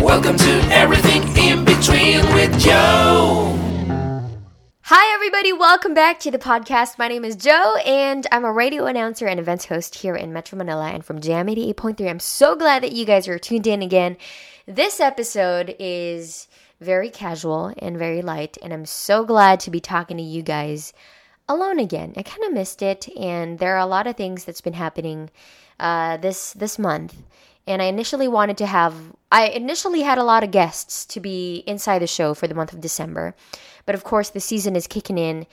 Welcome to Everything in Between with Joe. Hi, everybody. Welcome back to the podcast. My name is Joe, and I'm a radio announcer and events host here in Metro Manila and from Jam 88.3. I'm so glad that you guys are tuned in again. This episode is very casual and very light, and I'm so glad to be talking to you guys alone again. I kind of missed it, and there are a lot of things that's been happening uh, this this month. And I initially wanted to have, I initially had a lot of guests to be inside the show for the month of December. But of course, the season is kicking in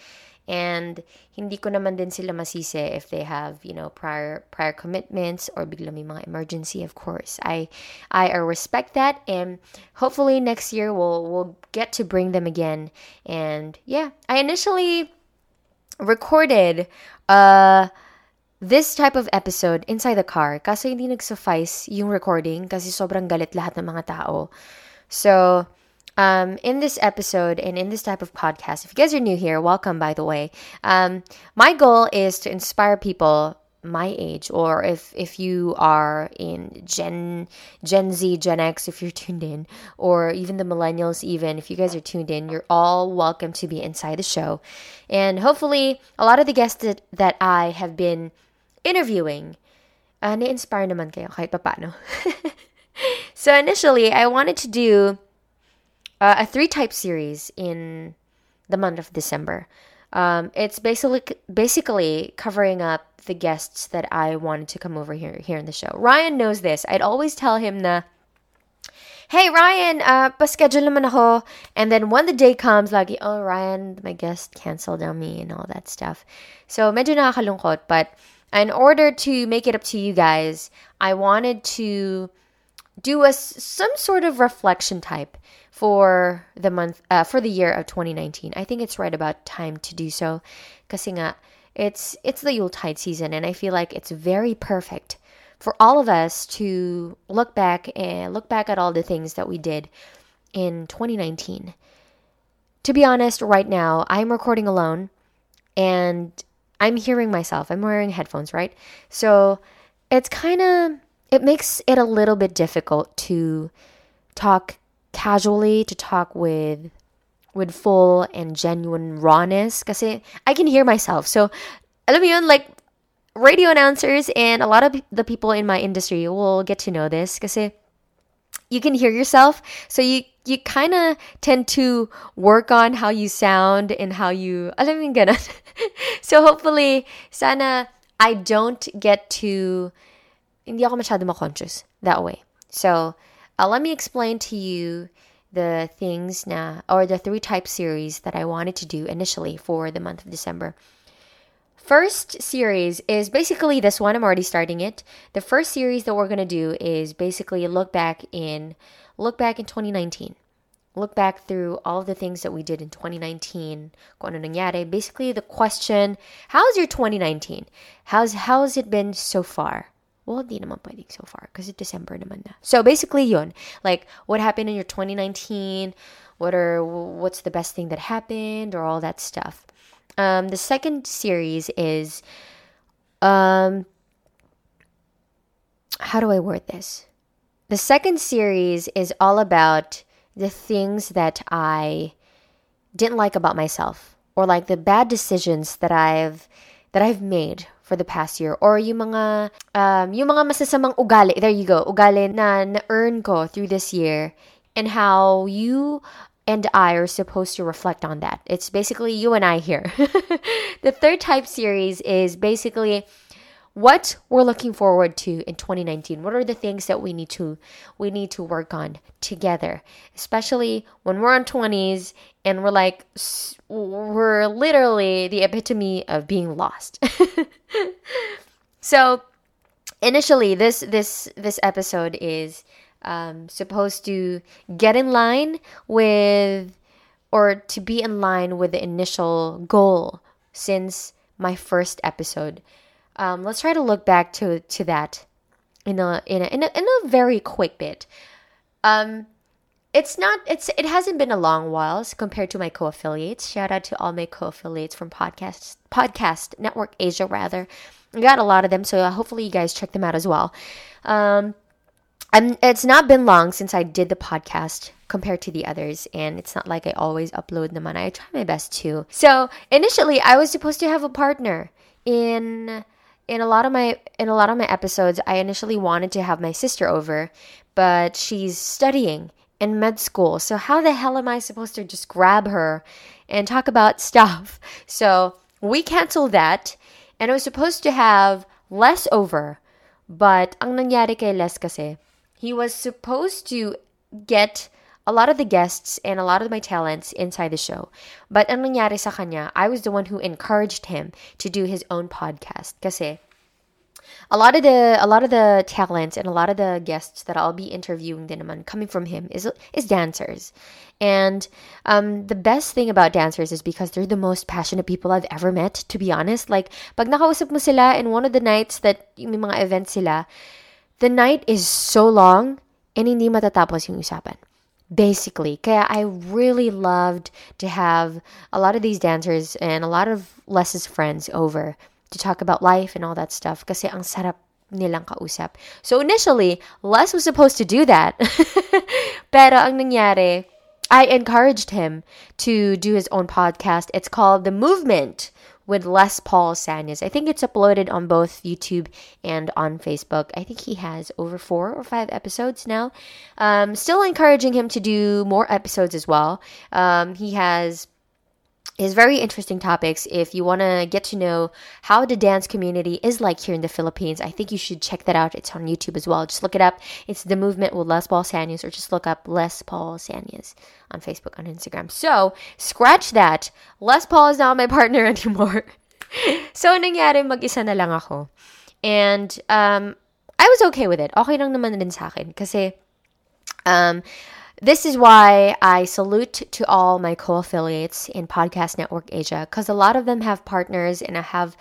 and hindi ko naman din sila masisi if they have, you know, prior prior commitments or bigla may mga emergency, of course. I I respect that and hopefully next year we'll we'll get to bring them again. And yeah, I initially recorded uh this type of episode inside the car kasi hindi nag-suffice yung recording kasi sobrang galit lahat ng mga tao. So, um, in this episode and in this type of podcast, if you guys are new here, welcome by the way. Um, my goal is to inspire people my age or if if you are in gen gen z gen x if you're tuned in or even the millennials even if you guys are tuned in you're all welcome to be inside the show and hopefully a lot of the guests that, that i have been interviewing, uh, na-inspire naman kayo kahit papano. so initially, I wanted to do uh, a three-type series in the month of December. Um, it's basically basically covering up the guests that I wanted to come over here here in the show. Ryan knows this. I'd always tell him na, Hey Ryan, uh, ako. And then when the day comes, lagi, oh Ryan, my guest canceled on me and all that stuff. So medyo but in order to make it up to you guys, I wanted to do a some sort of reflection type for the month uh, for the year of 2019. I think it's right about time to do so nga it's it's the Yuletide season and I feel like it's very perfect for all of us to look back and look back at all the things that we did in 2019. To be honest, right now I'm recording alone and I'm hearing myself. I'm wearing headphones, right? So it's kind of, it makes it a little bit difficult to talk casually, to talk with with full and genuine rawness kasi I can hear myself. So, alam yun, like, radio announcers and a lot of the people in my industry will get to know this kasi you can hear yourself. So you you kind of tend to work on how you sound and how you alam mo ganun. so hopefully sana I don't get to hindi ako masyado conscious that way. So uh, let me explain to you the things na or the three type series that I wanted to do initially for the month of December. First series is basically this one. I'm already starting it. The first series that we're gonna do is basically look back in look back in 2019. Look back through all of the things that we did in 2019. Kung ano. Basically, the question, how's your 2019? How's how's it been so far? Well, di naman pwedeng so far it's December naman na. So basically yun. Like, what happened in your 2019? What are, what's the best thing that happened or all that stuff. Um, the second series is um, how do I word this? The second series is all about the things that I didn't like about myself or like the bad decisions that I've that I've made for the past year or yung mga um yung mga masasamang ugali there you go ugali na na-earn ko through this year and how you and I are supposed to reflect on that. It's basically you and I here. the third type series is basically what we're looking forward to in 2019. What are the things that we need to we need to work on together, especially when we're on 20s and we're like we're literally the epitome of being lost. so, initially this this this episode is um, supposed to get in line with or to be in line with the initial goal since my first episode. Um, let's try to look back to to that in a in a in a, in a very quick bit. Um, it's not it's it hasn't been a long while compared to my co-affiliates. Shout out to all my co-affiliates from podcast podcast network Asia rather. I got a lot of them, so hopefully you guys check them out as well. Um, I'm, it's not been long since I did the podcast compared to the others, and it's not like I always upload them, and I try my best to. So initially, I was supposed to have a partner in in a lot of my in a lot of my episodes. I initially wanted to have my sister over, but she's studying in med school. So how the hell am I supposed to just grab her and talk about stuff? So we canceled that, and I was supposed to have Les over, but ang nangyari kay Les kasi he was supposed to get a lot of the guests and a lot of my talents inside the show. But ang nangyari sa kanya, I was the one who encouraged him to do his own podcast. Kasi a lot of the a lot of the talents and a lot of the guests that I'll be interviewing din naman coming from him is is dancers. And um, the best thing about dancers is because they're the most passionate people I've ever met, to be honest. Like, pag nakausap mo sila in one of the nights that may mga events sila, the night is so long and hindi matatapos yung usapan. Basically. Kaya I really loved to have a lot of these dancers and a lot of Les's friends over to talk about life and all that stuff kasi ang sarap nilang kausap. So initially, Les was supposed to do that. Pero ang nangyari, I encouraged him to do his own podcast. It's called The Movement with Les Paul Sanyas. I think it's uploaded on both YouTube and on Facebook. I think he has over four or five episodes now. Um, still encouraging him to do more episodes as well. Um, he has is very interesting topics. If you want to get to know how the dance community is like here in the Philippines, I think you should check that out. It's on YouTube as well. Just look it up. It's the movement with Les Paul Sanyas, or just look up Les Paul Sanyas on Facebook, on Instagram. So scratch that. Les Paul is not my partner anymore. so nangyari, mag-isa na lang ako. And um, I was okay with it. Okay lang naman din sa akin. Kasi um, this is why I salute to all my co-affiliates in Podcast Network Asia because a lot of them have partners and I have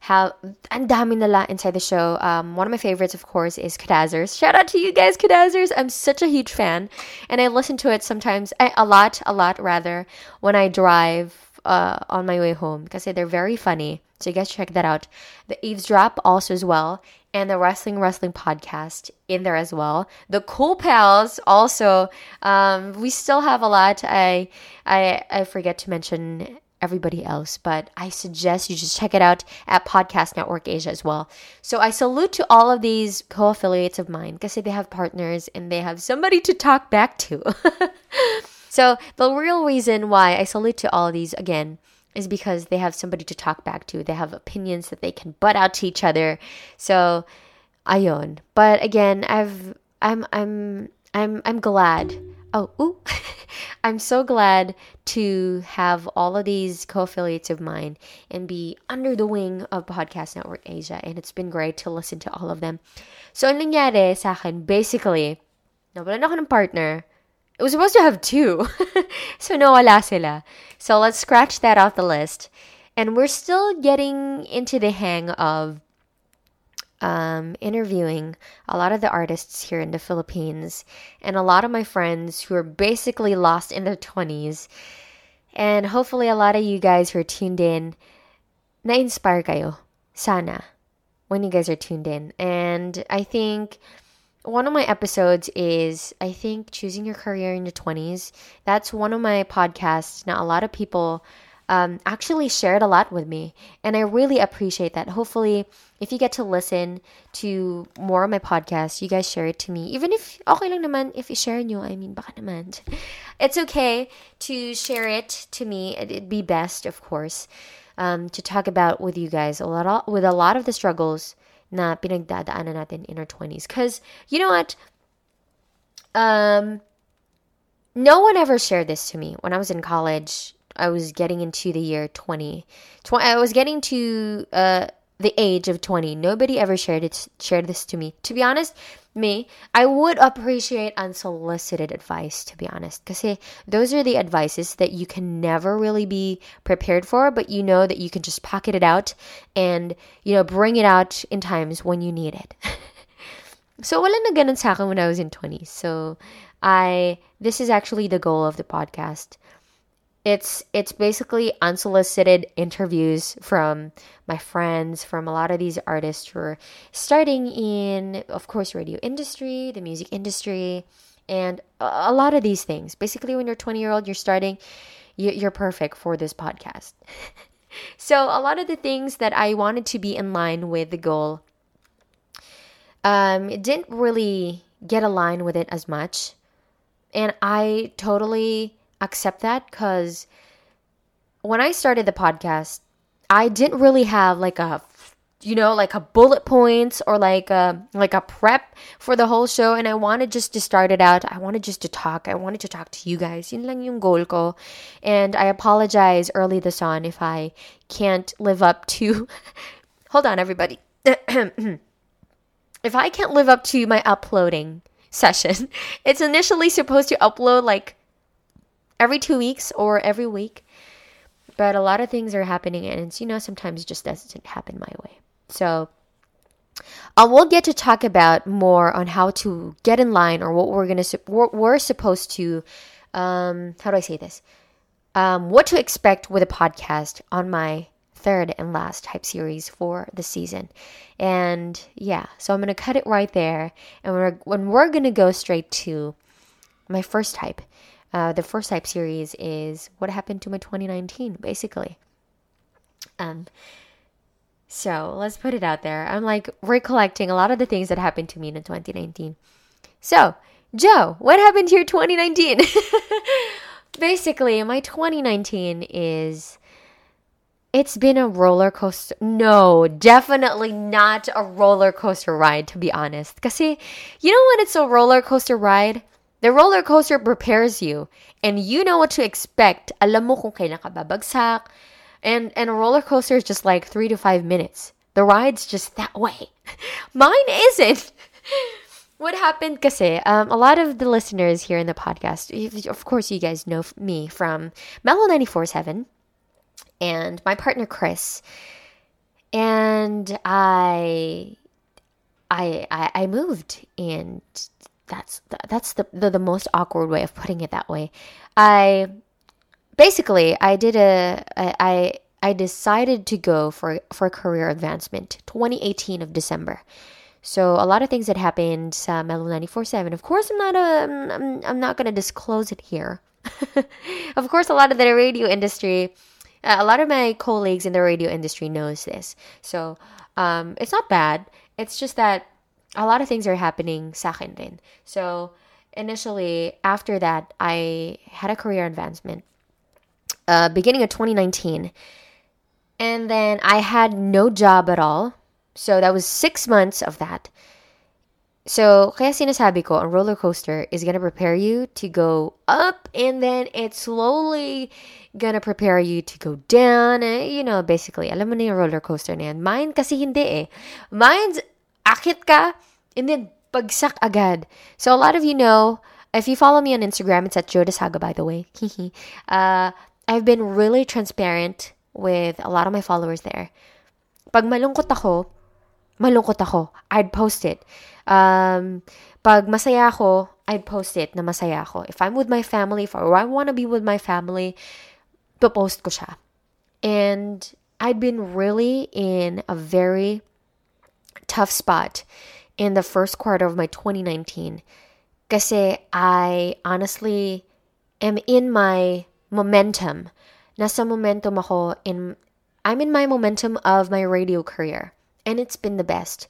have and dami nila inside the show. Um, one of my favorites, of course, is Kadazers. Shout out to you guys, Kadazers. I'm such a huge fan, and I listen to it sometimes eh, a lot, a lot rather when I drive uh, on my way home because they're very funny. So you guys check that out. The Eavesdrop also as well, and the Wrestling Wrestling podcast in there as well. The Cool Pals also. Um, we still have a lot. I I I forget to mention everybody else, but I suggest you just check it out at Podcast Network Asia as well. So I salute to all of these co-affiliates of mine because they have partners and they have somebody to talk back to. so the real reason why I salute to all of these again is because they have somebody to talk back to. They have opinions that they can butt out to each other. So, ayon. But again, I've I'm I'm I'm I'm glad. Oh, ooh. I'm so glad to have all of these co-affiliates of mine and be under the wing of Podcast Network Asia and it's been great to listen to all of them. So, ang nangyari sa akin, basically, nawalan ako ng partner it was supposed to have two. so nawala sila. So let's scratch that off the list. And we're still getting into the hang of um, interviewing a lot of the artists here in the Philippines and a lot of my friends who are basically lost in their 20s. And hopefully a lot of you guys who are tuned in na-inspire kayo. Sana. When you guys are tuned in. And I think one of my episodes is I think choosing your career in your 20s. That's one of my podcasts. Now a lot of people um, actually shared it a lot with me and I really appreciate that. Hopefully if you get to listen to more of my podcasts, you guys share it to me. Even if okay lang naman if you share nyo, I mean baka naman. It's okay to share it to me. It'd be best, of course, um, to talk about with you guys a lot with a lot of the struggles na pinagdadaanan natin in our 20s. Because, you know what? Um, no one ever shared this to me. When I was in college, I was getting into the year 20. 20 I was getting to uh, the age of 20. Nobody ever shared it shared this to me. To be honest, me, I would appreciate unsolicited advice, to be honest. Because those are the advices that you can never really be prepared for, but you know that you can just pocket it out and, you know, bring it out in times when you need it. so, wala na ganun sa akin when I was in 20s. So, I, this is actually the goal of the podcast. It's it's basically unsolicited interviews from my friends from a lot of these artists who are starting in of course radio industry the music industry and a, lot of these things. Basically when you're 20 year old you're starting you, you're perfect for this podcast. So a lot of the things that i wanted to be in line with the goal um, didn't really get aligned with it as much. And i totally accept that because when I started the podcast, I didn't really have like a you know like a bullet points or like a like a prep for the whole show and I wanted just to start it out. I wanted just to talk. I wanted to talk to you guys. Lang yung goal ko. And I apologize early this on if I can't live up to hold on everybody. If I can't live up to my uploading session it's initially supposed to upload like every two weeks or every week. But a lot of things are happening, and it's, you know, sometimes it just doesn't happen my way. So, um, we'll get to talk about more on how to get in line or what we're gonna we're, we're supposed to um, how do I say this um, what to expect with a podcast on my third and last type series for the season and yeah so I'm gonna cut it right there and we're when we're gonna go straight to my first type uh, the first type series is what happened to my 2019, basically. Um, so let's put it out there. I'm like recollecting a lot of the things that happened to me in 2019. So, Joe, what happened to your 2019? basically, my 2019 is it's been a roller coaster. No, definitely not a roller coaster ride, to be honest. Because, you know when it's a roller coaster ride? The roller coaster prepares you and you know what to expect. Alam mo kung kailan ka babagsak. And, and a roller coaster is just like three to five minutes. The ride's just that way. Mine isn't. what happened kasi, um, a lot of the listeners here in the podcast, of course you guys know me from Mellow 94.7 and my partner Chris. And I I, I, I moved and that's that's the, the, the most awkward way of putting it that way. I basically I did a I I decided to go for for career advancement 2018 of December. So a lot of things that happened sa Mellow 94.7. Of course, I'm not a, I'm, I'm not gonna disclose it here. of course, a lot of the radio industry, uh, a lot of my colleagues in the radio industry knows this. So um, it's not bad. It's just that a lot of things are happening sa akin din. So, initially, after that, I had a career advancement. Uh, beginning of 2019. And then I had no job at all. So, that was six months of that. So, kaya sinasabi ko, a roller coaster is gonna prepare you to go up and then it's slowly gonna prepare you to go down. Eh, you know, basically, alam mo na yung roller coaster na yan. Mine kasi hindi eh. Mine's akit ka, and then bagsak agad. So a lot of you know, if you follow me on Instagram, it's at Jodasaga, by the way. uh, I've been really transparent with a lot of my followers there. Pag malungkot ako, malungkot ako. I'd post it. Um, pag masaya ako, I'd post it na masaya ako. If I'm with my family, if I want to be with my family, post ko siya. And I'd been really in a very tough spot in the first quarter of my 2019 kasi I honestly am in my momentum. Nasa momentum ako in I'm in my momentum of my radio career and it's been the best.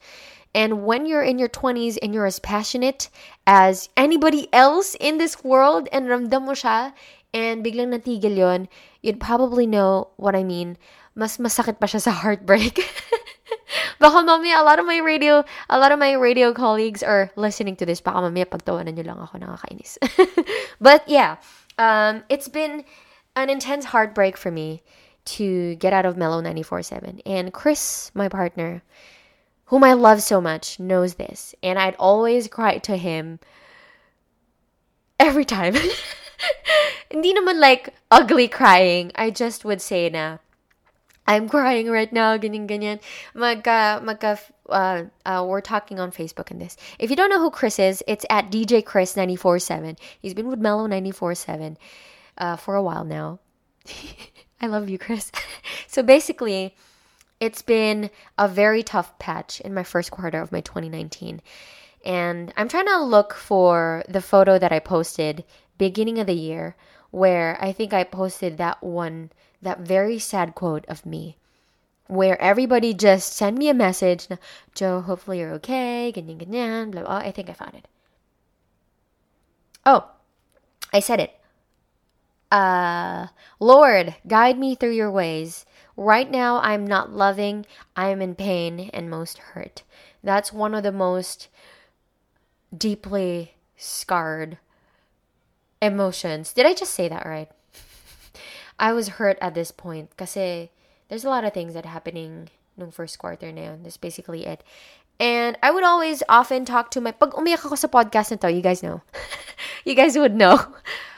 And when you're in your 20s and you're as passionate as anybody else in this world and ramdam mo siya and biglang natigil yon, you'd probably know what I mean. Mas masakit pa siya sa heartbreak. Baka mamaya, a lot of my radio, a lot of my radio colleagues are listening to this. Baka mamaya pagtawanan nyo lang ako, nakakainis. but yeah, um, it's been an intense heartbreak for me to get out of Mellow 94.7. And Chris, my partner, whom I love so much, knows this. And I'd always cry to him every time. Hindi naman like ugly crying. I just would say na, I'm crying right now, ganyan, ganyan. Magka, magka, uh, uh, we're talking on Facebook and this. If you don't know who Chris is, it's at DJ Chris 94.7. He's been with Mellow 94.7 uh, for a while now. I love you, Chris. so basically, it's been a very tough patch in my first quarter of my 2019. And I'm trying to look for the photo that I posted beginning of the year where I think I posted that one that very sad quote of me where everybody just sent me a message Joe, hopefully you're okay, ganyan, ganyan, blah, blah. I think I found it. Oh, I said it. Uh, Lord, guide me through your ways. Right now, I'm not loving, I'm in pain and most hurt. That's one of the most deeply scarred emotions. Did I just say that right? I was hurt at this point kasi there's a lot of things that happening nung first quarter na yun. That's basically it. And I would always often talk to my... Pag umiyak ako sa podcast na to, you guys know. you guys would know.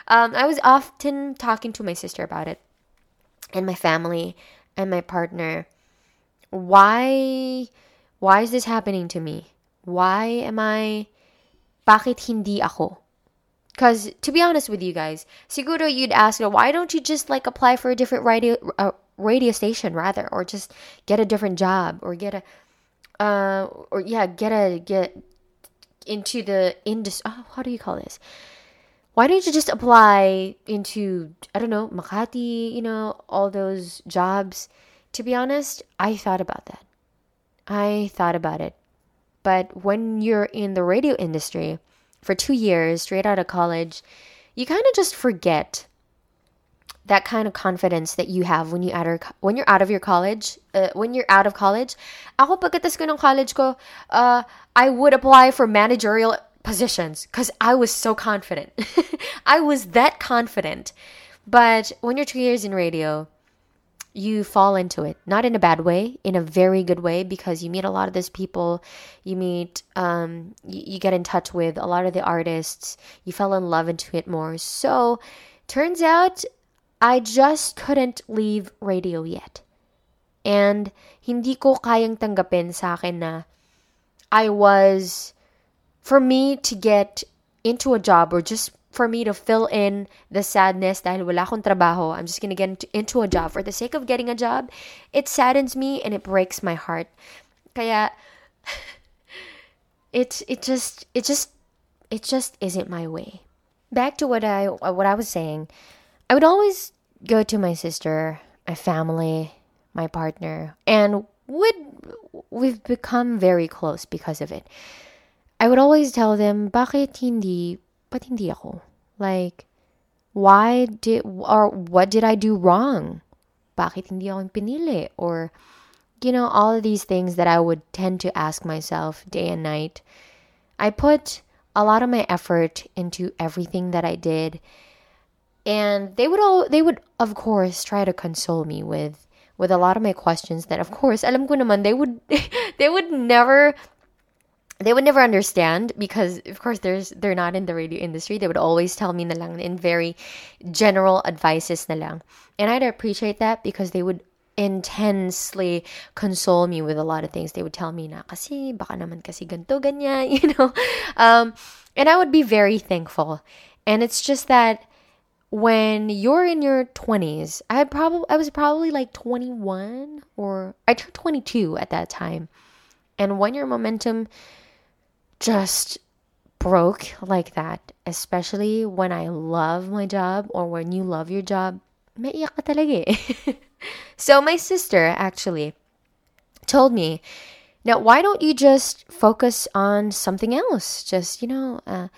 Um, I was often talking to my sister about it. And my family and my partner. Why... Why is this happening to me? Why am I... Bakit hindi ako? Because to be honest with you guys, siguro you'd ask, why don't you just like apply for a different radio uh, radio station rather, or just get a different job, or get a, uh, or yeah, get a get into the industry. Oh, how do you call this? Why don't you just apply into I don't know Makati, you know, all those jobs? To be honest, I thought about that. I thought about it. But when you're in the radio industry for two years, straight out of college, you kind of just forget that kind of confidence that you have when you out of, when you're out of your college, uh, when you're out of college. Ako pagkatas ko ng college ko, uh, I would apply for managerial positions because I was so confident. I was that confident. But when you're two years in radio, you fall into it. Not in a bad way in a very good way because you meet a lot of these people. You meet um, you, you get in touch with a lot of the artists. You fell in love into it more. So turns out i just couldn't leave radio yet. And hindi ko kayang tanggapin sa akin na i was for me to get into a job or just for me to fill in the sadness dahil wala akong trabaho. I'm just gonna get into a job for the sake of getting a job. It saddens me and it breaks my heart. Kaya it it just it just it just isn't my way. Back to what I what I was saying. I would always go to my sister, my family, my partner, and would we've become very close because of it. I would always tell them, bakit hindi ba't hindi ako? Like, why did, or what did I do wrong? Bakit hindi ako pinili? Or, you know, all of these things that I would tend to ask myself day and night. I put a lot of my effort into everything that I did. And they would all, they would, of course, try to console me with, with a lot of my questions that, of course, alam ko naman, they would, they would never they would never understand because of course there's they're not in the radio industry. They would always tell me na lang in very general advices na lang. And i'd appreciate that because they would intensely console me with a lot of things. They would tell me na kasi baka naman kasi ganto ganyan you know? Um, and i would be very thankful. And it's just that when you're in your 20s i probably i was probably like 21 or i turned 22 at that time. And when your momentum just broke like that, especially when I love my job or when you love your job, eh. so my sister actually told me, now why don't you just focus on something else? Just, you know, uh,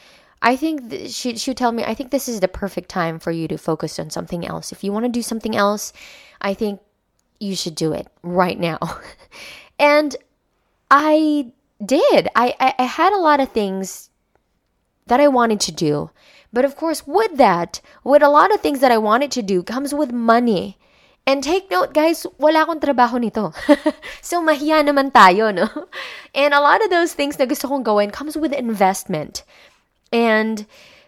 I think th- she she would tell me I think this is the perfect time for you to focus on something else. If you want to do something else, I think you should do it right now. and I did. I, I, I had a lot of things that I wanted to do. But of course, with that, with a lot of things that I wanted to do, comes with money. And take note, guys, wala akong trabaho nito. so, mahiya naman tayo, no? And a lot of those things na gusto kong gawin comes with investment. And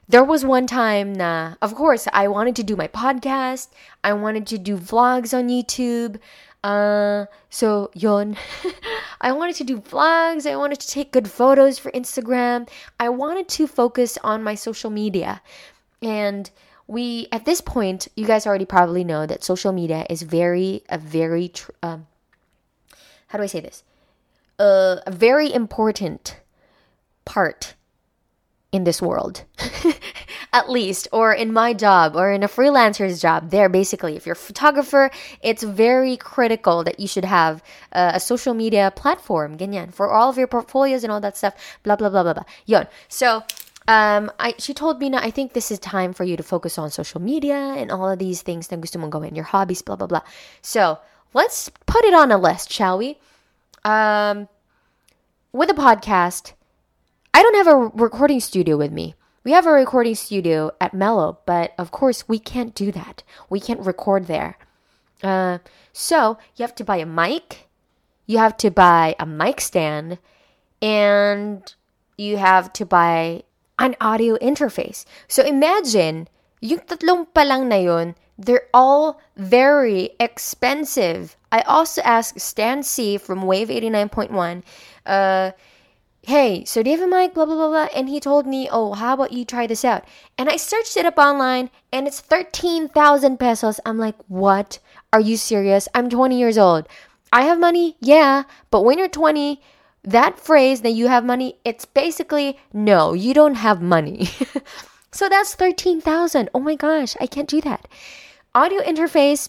there was one time na, of course, I wanted to do my podcast. I wanted to do vlogs on YouTube. Uh, so yon. I wanted to do vlogs. I wanted to take good photos for Instagram. I wanted to focus on my social media. And we at this point, you guys already probably know that social media is very a very tr- um, how do I say this? Uh, a very important part in this world. At least, or in my job, or in a freelancer's job, there basically, if you're a photographer, it's very critical that you should have uh, a social media platform, ganyan, for all of your portfolios and all that stuff, blah, blah, blah, blah, blah. Yon. So, um, I, she told me na I think this is time for you to focus on social media and all of these things na gusto mong gawin, your hobbies, blah, blah, blah. So, let's put it on a list, shall we? Um, with a podcast, I don't have a recording studio with me. We have a recording studio at Mellow, but of course we can't do that. We can't record there. Uh, so you have to buy a mic, you have to buy a mic stand, and you have to buy an audio interface. So imagine, yung tatlong pa lang na yun, they're all very expensive. I also asked Stan C from Wave 89.1, uh, hey, so a mic? Blah, blah, blah, blah. And he told me, oh, how about you try this out? And I searched it up online and it's 13,000 pesos. I'm like, what? Are you serious? I'm 20 years old. I have money, yeah, but when you're 20, that phrase that you have money, it's basically no, you don't have money. so that's 13,000. Oh my gosh, I can't do that. Audio interface,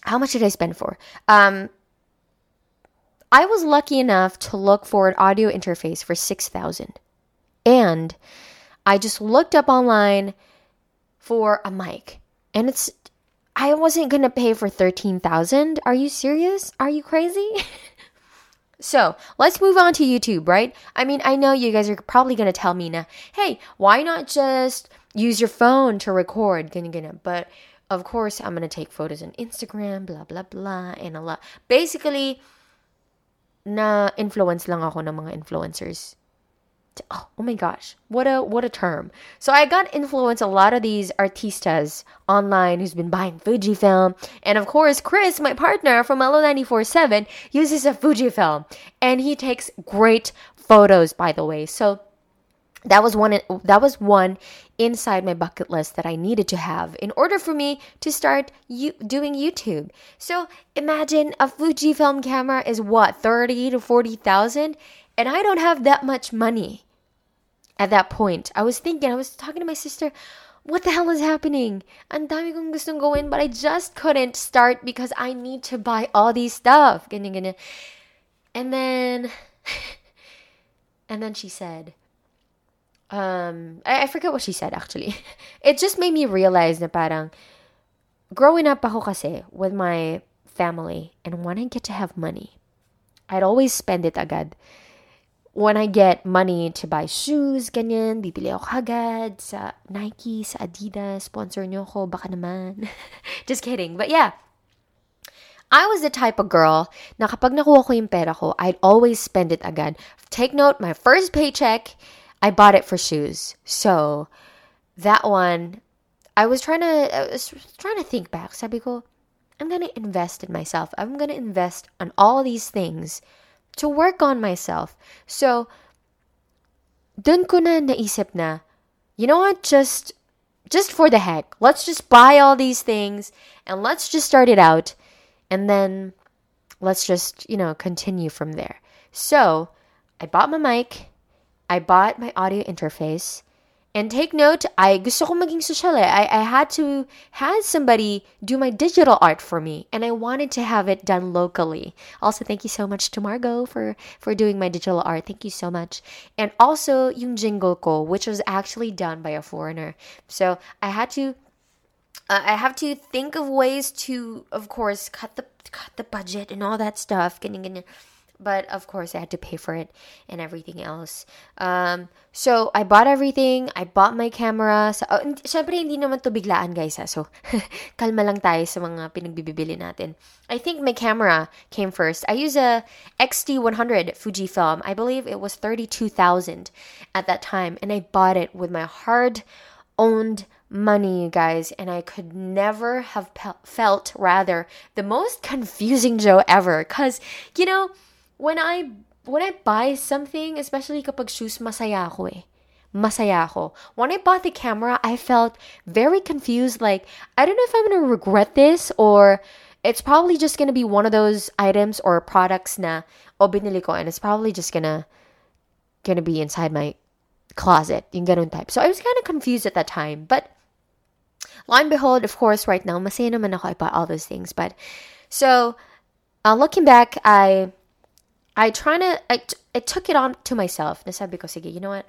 how much did I spend for? Um, I was lucky enough to look for an audio interface for 6,000. And I just looked up online for a mic. And it's I wasn't going to pay for 13,000. Are you serious? Are you crazy? so, let's move on to YouTube, right? I mean, I know you guys are probably going to tell me now, "Hey, why not just use your phone to record?" But of course, I'm going to take photos on Instagram, blah blah blah, and a lot. Basically, na influence lang ako ng mga influencers. Oh, oh my gosh, what a what a term. So I got influenced a lot of these artistas online who's been buying Fujifilm, and of course Chris, my partner from Mellow 94.7, uses a Fujifilm, and he takes great photos, by the way. So that was one that was one inside my bucket list that I needed to have in order for me to start you, doing YouTube. So imagine a Fujifilm camera is what 30 to 40,000 and I don't have that much money. At that point, I was thinking, I was talking to my sister, what the hell is happening? Ang dami kong gustong gawin, but I just couldn't start because I need to buy all these stuff. And then, and then she said, um, I, I forget what she said actually. It just made me realize na parang, growing up ako kasi with my family and when I get to have money, I'd always spend it agad. When I get money to buy shoes, ganyan, bibili ako agad sa Nike, sa Adidas, sponsor nyo ako, baka naman. Just kidding. But yeah, I was the type of girl na kapag nakuha ko yung pera ko, I'd always spend it agad. Take note, my first paycheck, I bought it for shoes. So that one, I was trying to I was trying to think back. Sabi ko, I'm gonna invest in myself. I'm gonna invest on all these things to work on myself. So, dun ko na naisip na, you know what? Just just for the heck, let's just buy all these things and let's just start it out, and then let's just you know continue from there. So, I bought my mic. I bought my audio interface. And take note, I gusto ko maging social eh. I, I had to had somebody do my digital art for me and I wanted to have it done locally. Also, thank you so much to Margot for for doing my digital art. Thank you so much. And also yung jingle ko, which was actually done by a foreigner. So, I had to uh, I have to think of ways to of course cut the cut the budget and all that stuff. Ganyan, ganyan. But of course, I had to pay for it and everything else. Um, so, I bought everything. I bought my camera. Sa, oh, syempre, hindi naman to biglaan, guys. Ha? So, kalma lang tayo sa mga pinagbibili natin. I think my camera came first. I use a XT100 Fujifilm. I believe it was 32,000 at that time. And I bought it with my hard-owned money, you guys, and I could never have pe- felt rather the most confusing Joe ever. Cause you know, when I when I buy something, especially kapag shoes, masaya ako eh. masaya ako. When I bought the camera, I felt very confused. Like, I don't know if I'm gonna regret this or it's probably just gonna be one of those items or products na o binili ko and it's probably just gonna gonna be inside my closet, yung ganun type. So I was kind of confused at that time, but lo and behold, of course, right now, masaya naman ako about all those things. But so, uh, looking back, I I trying to I took it on to myself. Nasabi ko, sige, you know what?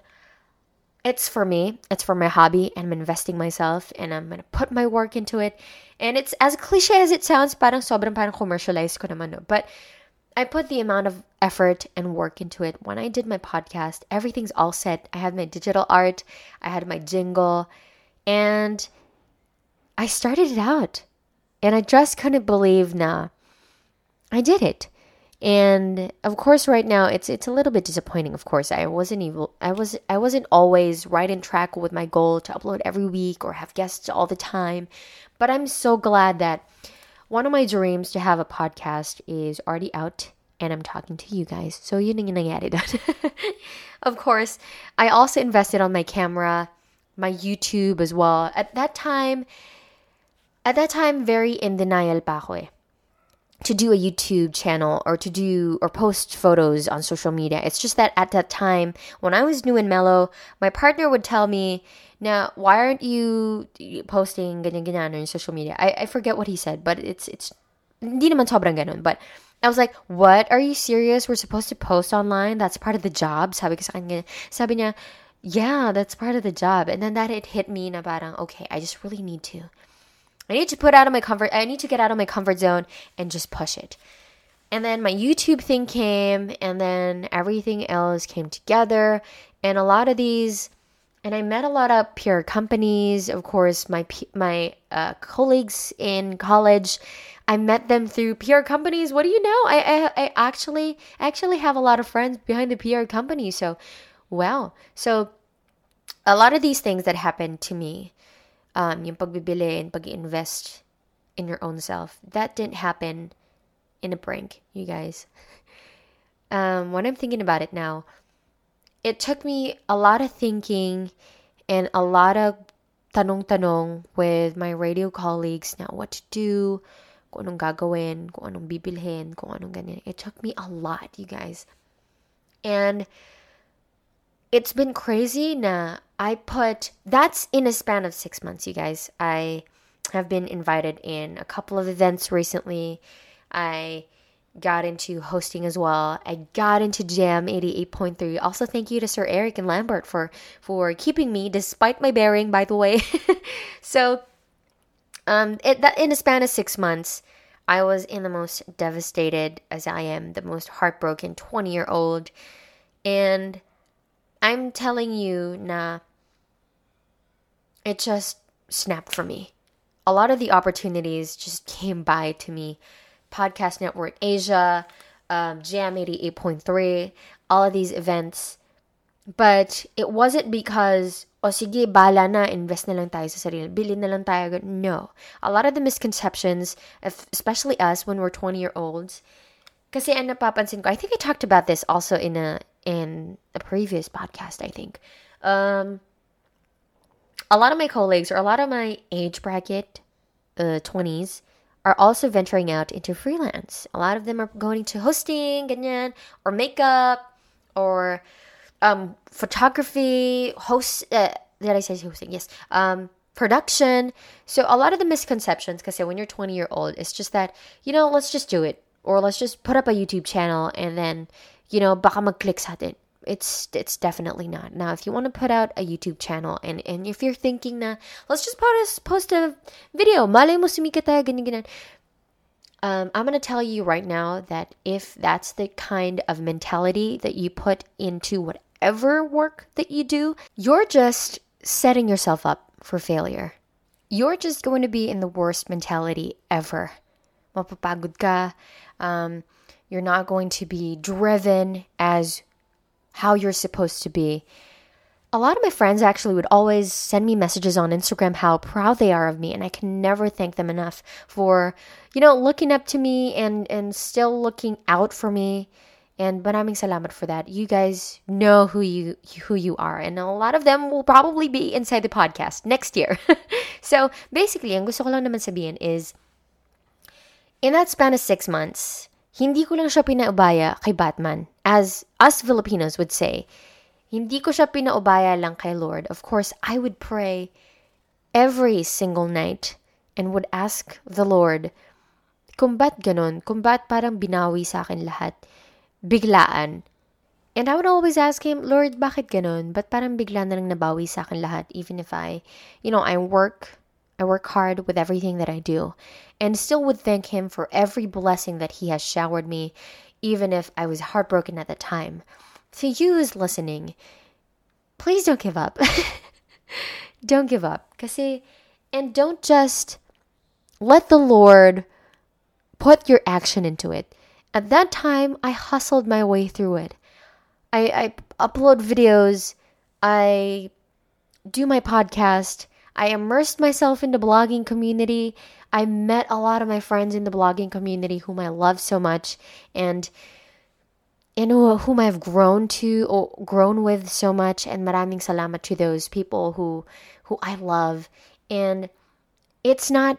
It's for me. It's for my hobby, and I'm investing myself, and I'm gonna put my work into it. And it's as cliche as it sounds, parang sobrang parang commercialized ko naman, no? But I put the amount of effort and work into it. When I did my podcast, everything's all set. I had my digital art, I had my jingle, and I started it out. And I just couldn't believe nah. I did it. And of course right now it's it's a little bit disappointing of course. I wasn't even I was I wasn't always right in track with my goal to upload every week or have guests all the time. But I'm so glad that one of my dreams to have a podcast is already out and I'm talking to you guys. So you ang nangyari doon. of course, I also invested on my camera, my YouTube as well. At that time, at that time, very in denial pa ako eh. To do a YouTube channel or to do or post photos on social media. It's just that at that time, when I was new and mellow, my partner would tell me, now, why aren't you posting ganyan ganyan on social media? I, I forget what he said, but it's it's hindi naman sobrang ganun. But I was like, what? Are you serious? We're supposed to post online? That's part of the job? Sabi ko sa kanya, sabi niya, yeah, that's part of the job. And then that it hit me na parang, okay, I just really need to. I need to put out of my comfort, I need to get out of my comfort zone and just push it. And then my YouTube thing came, and then everything else came together. And a lot of these and I met a lot of PR companies. Of course, my my uh, colleagues in college, I met them through PR companies. What do you know? I, I I actually actually have a lot of friends behind the PR company. So, wow. So, a lot of these things that happened to me, um, yung pagbibili and pag-invest in your own self, that didn't happen in a prank, you guys. Um, when I'm thinking about it now, it took me a lot of thinking and a lot of tanong-tanong with my radio colleagues now what to do, kung anong gagawin, kung anong bibilhin, kung anong ganyan. It took me a lot, you guys. And it's been crazy na I put that's in a span of 6 months, you guys. I have been invited in a couple of events recently. I got into hosting as well. I got into Jam 88.3. Also thank you to Sir Eric and Lambert for for keeping me despite my bearing by the way. so um it, that in a span of 6 months I was in the most devastated as I am, the most heartbroken 20-year-old and I'm telling you na it just snapped for me. A lot of the opportunities just came by to me Podcast Network Asia, um, Jam 88.3, all of these events. But it wasn't because, o oh, sige, bala na, invest na lang tayo sa sarili, bilhin na lang tayo. No. A lot of the misconceptions, especially us when we're 20 year olds, kasi ang napapansin ko, I think I talked about this also in a in the previous podcast, I think. Um, a lot of my colleagues or a lot of my age bracket, uh, 20s, are also venturing out into freelance. A lot of them are going to hosting, ganyan, or makeup, or um, photography, host. Uh, did I say hosting? Yes. Um, production. So a lot of the misconceptions, because when you're 20 year old, it's just that you know, let's just do it, or let's just put up a YouTube channel, and then you know, baka mag-click atin it's it's definitely not. Now, if you want to put out a YouTube channel and and if you're thinking na let's just post a post a video, malay mo sumikat tayo ganyan ganyan. Um, I'm gonna tell you right now that if that's the kind of mentality that you put into whatever work that you do, you're just setting yourself up for failure. You're just going to be in the worst mentality ever. Mapapagod ka. Um, you're not going to be driven as how you're supposed to be. A lot of my friends actually would always send me messages on Instagram how proud they are of me, and I can never thank them enough for, you know, looking up to me and and still looking out for me And maraming salamat for that. You guys know who you who you are. And a lot of them will probably be inside the podcast next year. so basically, ang gusto ko lang naman sabihin is, in that span of six months, hindi ko lang siya pinaubaya kay Batman. As us Filipinos would say, hindi ko siya pinaubaya lang kay Lord. Of course, I would pray every single night and would ask the Lord, kung ba't ganon? Kung ba't parang binawi sa akin lahat? Biglaan. And I would always ask him, Lord, bakit ganon? Ba't parang bigla na lang nabawi sa akin lahat? Even if I, you know, I work, I work hard with everything that I do. And still would thank him for every blessing that he has showered me, even if I was heartbroken at the time. To you who's listening, please don't give up. don't give up. Kasi, and don't just let the Lord put your action into it. At that time, I hustled my way through it. I, I upload videos, I do my podcast, I immersed myself in the blogging community. I met a lot of my friends in the blogging community whom I love so much and and whom I've grown to or grown with so much and maraming salamat to those people who who I love and it's not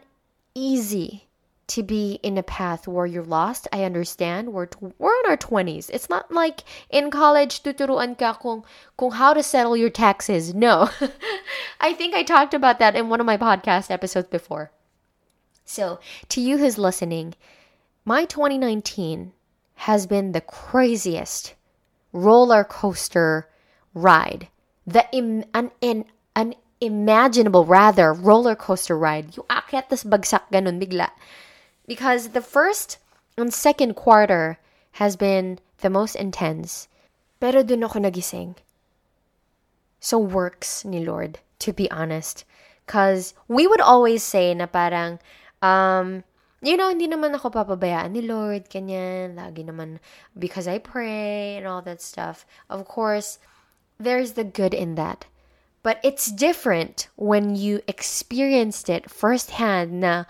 easy to be in a path where you're lost. I understand. We're we're in our 20s. It's not like in college tuturuan ka kung, kung how to settle your taxes. No. I think I talked about that in one of my podcast episodes before. So, to you who's listening, my 2019 has been the craziest roller coaster ride. The Im- an, an, an imaginable rather roller coaster ride. You akyat tas bagsak ganun bigla. Because the first and second quarter has been the most intense. Pero dun ako nagising. So works ni Lord, to be honest. Cause we would always say na parang, um, you know, hindi naman ako papabayaan ni Lord, kanyan, lagi naman, because I pray and all that stuff. Of course, there's the good in that. But it's different when you experienced it firsthand na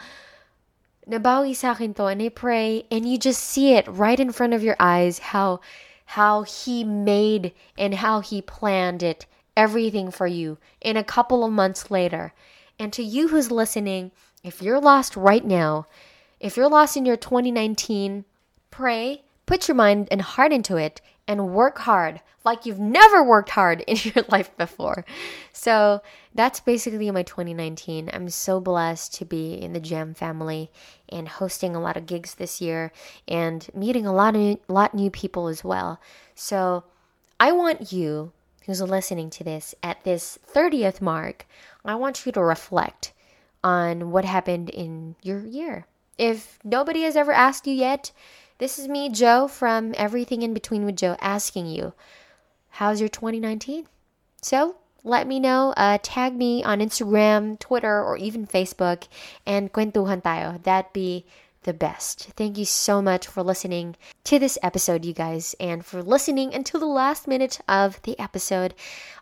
nabawi sa akin to and I pray and you just see it right in front of your eyes how how he made and how he planned it everything for you in a couple of months later. And to you who's listening, if you're lost right now, if you're lost in your 2019, pray, put your mind and heart into it and work hard like you've never worked hard in your life before. So that's basically my 2019. I'm so blessed to be in the Jam family and hosting a lot of gigs this year and meeting a lot of lot new people as well. So I want you who's listening to this at this 30th mark, I want you to reflect on what happened in your year. If nobody has ever asked you yet, this is me, Joe, from Everything in Between with Joe, asking you, how's your 2019? So let me know. Uh, tag me on Instagram, Twitter, or even Facebook, and kwentuhan tayo. That'd be the best. Thank you so much for listening to this episode, you guys, and for listening until the last minute of the episode.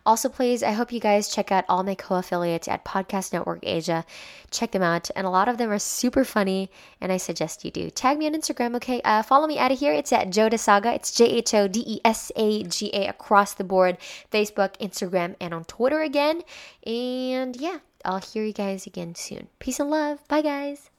Also, please, I hope you guys check out all my co affiliates at Podcast Network Asia. Check them out, and a lot of them are super funny, and I suggest you do. Tag me on Instagram, okay? Uh, follow me out of here. It's at Joda. It's J H O D E S A G A across the board Facebook, Instagram, and on Twitter again. And yeah, I'll hear you guys again soon. Peace and love. Bye, guys.